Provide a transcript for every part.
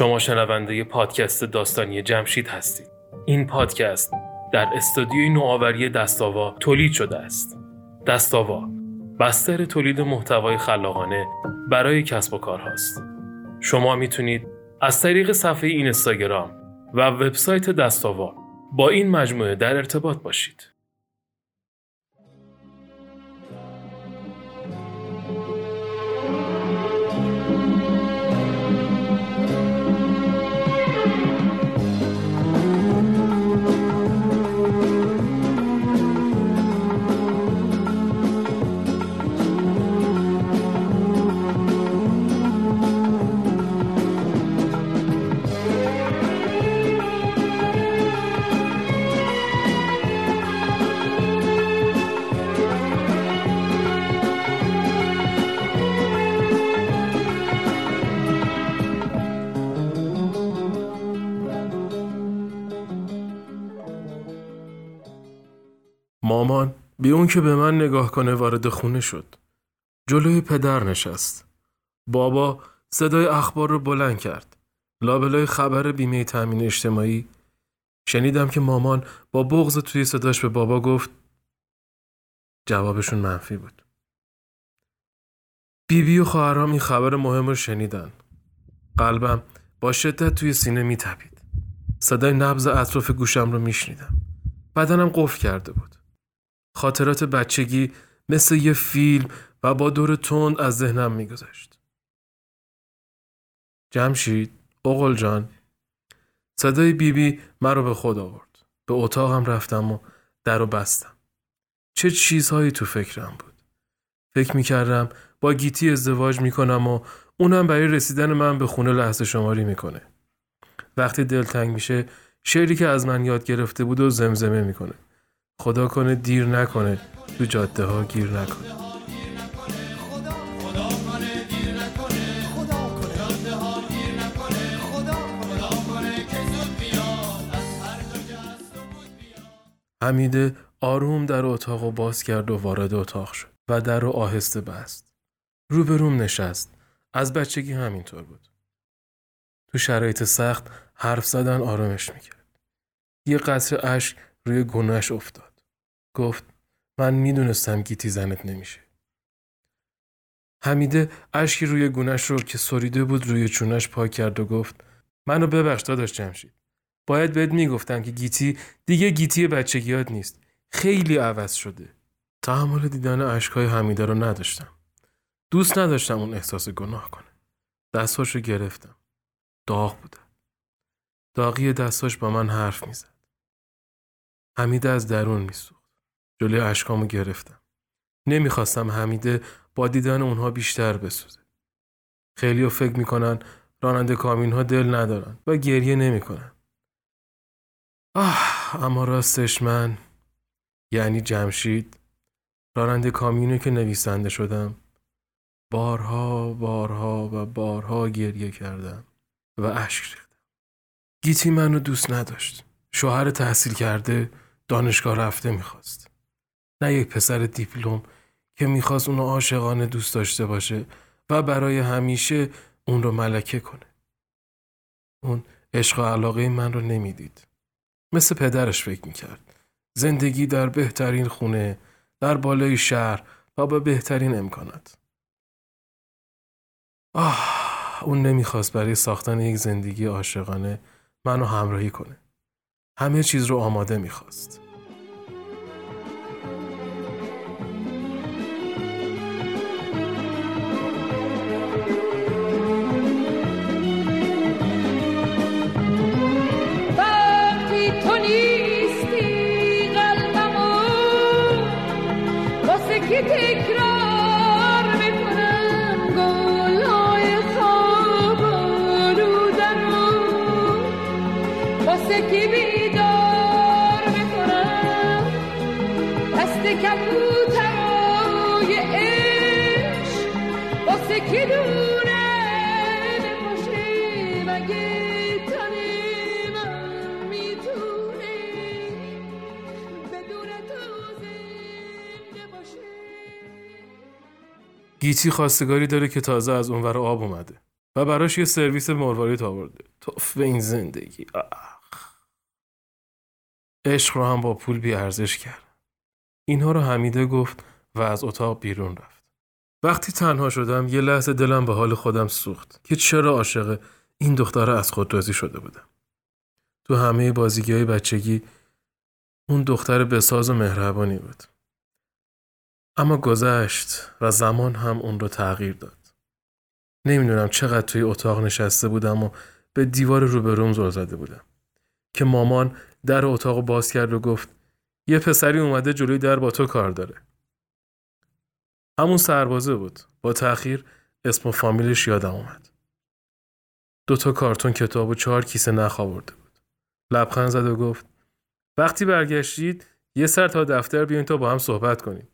شما شنونده پادکست داستانی جمشید هستید. این پادکست در استودیوی نوآوری دستاوا تولید شده است. دستاوا بستر تولید محتوای خلاقانه برای کسب و کارهاست. شما می‌تونید از طریق صفحه این اینستاگرام و وبسایت دستاوا با این مجموعه در ارتباط باشید. مامان بی اون که به من نگاه کنه وارد خونه شد. جلوی پدر نشست. بابا صدای اخبار رو بلند کرد. لابلای خبر بیمه تامین اجتماعی شنیدم که مامان با بغض توی صداش به بابا گفت جوابشون منفی بود. بیبی بی و خواهرام این خبر مهم رو شنیدن. قلبم با شدت توی سینه میتپید. صدای نبز اطراف گوشم رو میشنیدم. بدنم قفل کرده بود. خاطرات بچگی مثل یه فیلم و با دور تند از ذهنم میگذشت. جمشید، اقل جان، صدای بیبی بی مرا به خود آورد. به اتاقم رفتم و در رو بستم. چه چیزهایی تو فکرم بود. فکر می‌کردم با گیتی ازدواج می‌کنم و اونم برای رسیدن من به خونه لحظه شماری می‌کنه. وقتی دلتنگ میشه شعری که از من یاد گرفته بود و زمزمه می‌کنه. خدا کنه دیر نکنه تو جاده ها گیر نکنه حمیده آروم در اتاق و باز کرد و وارد اتاق شد و در رو آهسته بست. روبروم نشست. از بچگی همینطور بود. تو شرایط سخت حرف زدن آرامش می‌کرد. یه قطر اشک روی گناهش افتاد. گفت من می‌دونستم گیتی زنت نمیشه. حمیده اشکی روی گونش رو که سریده بود روی چونش پاک کرد و گفت منو ببخش داداش جمشید. باید بهت می‌گفتم که گیتی دیگه گیتی بچگیات نیست. خیلی عوض شده. تحمل دیدن اشکای حمیده رو نداشتم. دوست نداشتم اون احساس گناه کنه. دستاش رو گرفتم. داغ بودن. داغی دستاش با من حرف می‌زد. حمیده از درون میسوخت. جلوی اشکامو گرفتم. نمی‌خواستم حمیده با دیدن اونها بیشتر بسوزه. خیلی فکر می‌کنن راننده کامین ها دل ندارن و گریه نمی‌کنن. آه اما راستش من یعنی جمشید راننده کامینو که نویسنده شدم بارها بارها و بارها گریه کردم و اشک ریختم. گیتی منو دوست نداشت. شوهر تحصیل کرده دانشگاه رفته می‌خواست. نه یک پسر دیپلم که می‌خواست اونو عاشقانه دوست داشته باشه و برای همیشه اون رو ملکه کنه. اون عشق و علاقه من رو نمی‌دید. مثل پدرش فکر می‌کرد. زندگی در بهترین خونه، در بالای شهر و با بهترین امکانات. آه اون نمی‌خواست برای ساختن یک زندگی عاشقانه منو همراهی کنه. همه چیز رو آماده می‌خواست. گیتی خواستگاری داره که تازه از اونور آب اومده. و براش یه سرویس مروارید آورده توف به این زندگی آخ. عشق رو هم با پول بی ارزش کرد اینها رو حمیده گفت و از اتاق بیرون رفت وقتی تنها شدم یه لحظه دلم به حال خودم سوخت که چرا عاشق این دختر از خود رازی شده بودم. تو همه بازیگی های بچگی اون دختر بساز و مهربانی بود. اما گذشت و زمان هم اون رو تغییر داد. نمی‌دونم چقدر توی اتاق نشسته بودم و به دیوار روبروم زل زده بودم که مامان در اتاق باز کرد و گفت یه پسری اومده جلوی در با تو کار داره. همون سربازه بود. با تأخیر اسم و فامیلش یادم اومد. دوتا کارتون کتاب و چهار کیسه نخ آورده بود. لبخند زد و گفت وقتی برگشتید یه سر تا دفتر بیاین تا با هم صحبت کنیم.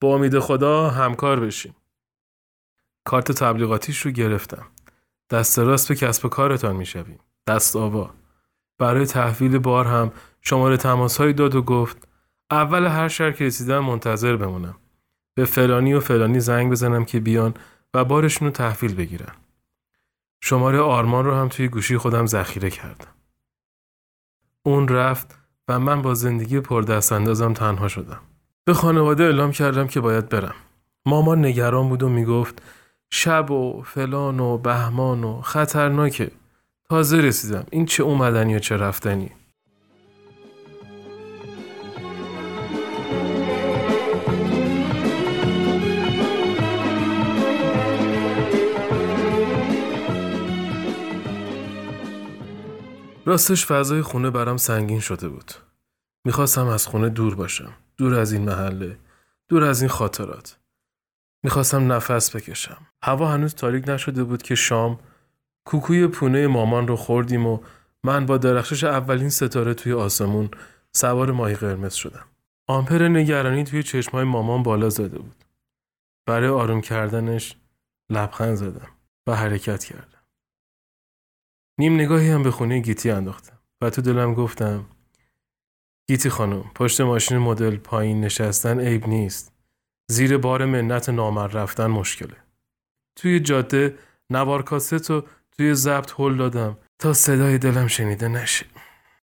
با امید خدا همکار بشیم. کارت تبلیغاتیش رو گرفتم. دست راست به کسب کارتان می‌شویم. دست آوا. برای تحویل بار هم شماره تماس داد و گفت اول هر شهر که رسیدم منتظر بمونم. به فلانی و فلانی زنگ بزنم که بیان و بارشون رو تحویل بگیرن. شماره آرمان رو هم توی گوشی خودم ذخیره کردم. اون رفت و من با زندگی پردست اندازم تنها شدم. به خانواده اعلام کردم که باید برم. مامان نگران بود و می‌گفت شب و فلان و بهمان و خطرناکه. تازه رسیدم. این چه اومدنی و چه رفتنی؟ راستش فضای خونه برام سنگین شده بود. می‌خواستم از خونه دور باشم. دور از این محله. دور از این خاطرات. می‌خواستم نفس بکشم. هوا هنوز تاریک نشده بود که شام کوکوی پونه مامان رو خوردیم و من با درخشش اولین ستاره توی آسمون سوار ماهی قرمز شدم. آمپر نگرانی توی چشمای مامان بالا زده بود. برای آروم کردنش لبخند زدم و حرکت کردم. نیم نگاهی هم به خونه گیتی انداختم و تو دلم گفتم گیتی خانم پشت ماشین مدل پایین نشستن عیب نیست. زیر بار منت نامر رفتن مشکله. توی جاده نوار کاست و توی ضبط هل دادم تا صدای دلم شنیده نشه.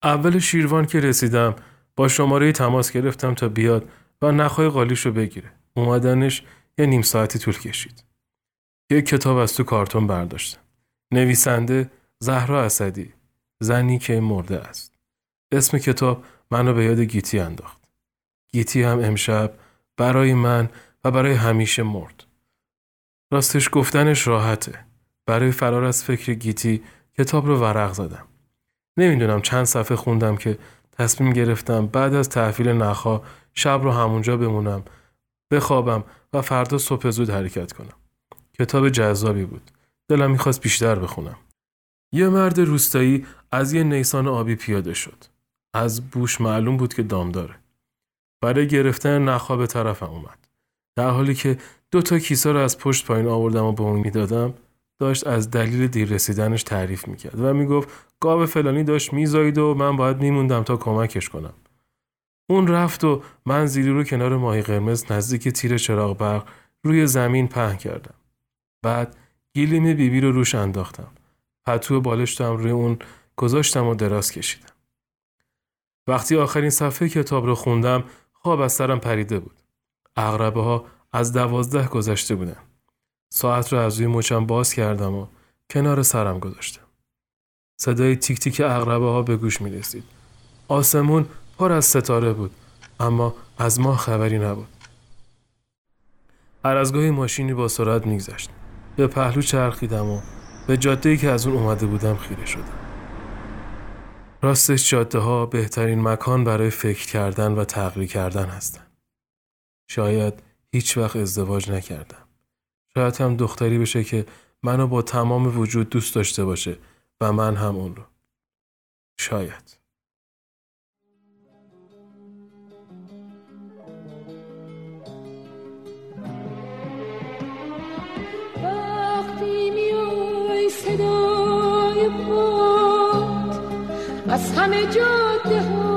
اول شیروان که رسیدم با شماره تماس گرفتم تا بیاد و نخهای قالیش رو بگیره. اومدنش یه نیم ساعتی طول کشید. یک کتاب از تو کارتون برداشتم. نویسنده زهرا اسدی زنی که مرده است. اسم کتاب منو به یاد گیتی انداخت. گیتی هم امشب برای من و برای همیشه مرد. راستش گفتنش راحته. برای فرار از فکر گیتی کتاب رو ورق زدم. نمی‌دونم چند صفحه خوندم که تصمیم گرفتم بعد از تحویل نخا شب رو همونجا بمونم بخوابم و فردا صبح زود حرکت کنم. کتاب جذابی بود. دلم می‌خواست بیشتر بخونم. یه مرد روستایی از یه نیسان آبی پیاده شد. از بوش معلوم بود که دام داره. برای گرفتن نخا به طرفم اومد. در حالی که دو تا کیسه رو از پشت پایین آوردم و به اون می‌دادم داشت از دلیل دیر رسیدنش تعریف می‌کرد و می‌گفت گاو فلانی داشت میزایید و من باید میموندم تا کمکش کنم. اون رفت و من زیری رو کنار ماهی قرمز نزدیک تیر چراغ برق روی زمین پهن کردم. بعد گیلیم بیبی رو روش انداختم. پتو بالشتم روی اون گذاشتم و دراز کشیدم. وقتی آخرین صفحه کتاب رو خوندم خواب از سرم پریده بود. اغربه ها از دوازده گذشته بودن. ساعت رو از روی مچم باز کردم و کنار سرم گذاشتم. صدای تیک تیک اغربه ها به گوش می رسید. آسمون پر از ستاره بود اما از ما خبری نبود. هر از گاهی ماشینی با سرعت میگذشت. به پهلو چرخیدم و به جاده که از اون اومده بودم خیره شدم. راستش جاده ها بهترین مکان برای فکر کردن و تغییر کردن هستن. شاید هیچ وقت ازدواج نکردم. شاید هم دختری بشه که منو با تمام وجود دوست داشته باشه و من هم اون رو. شاید. از همه جاده ها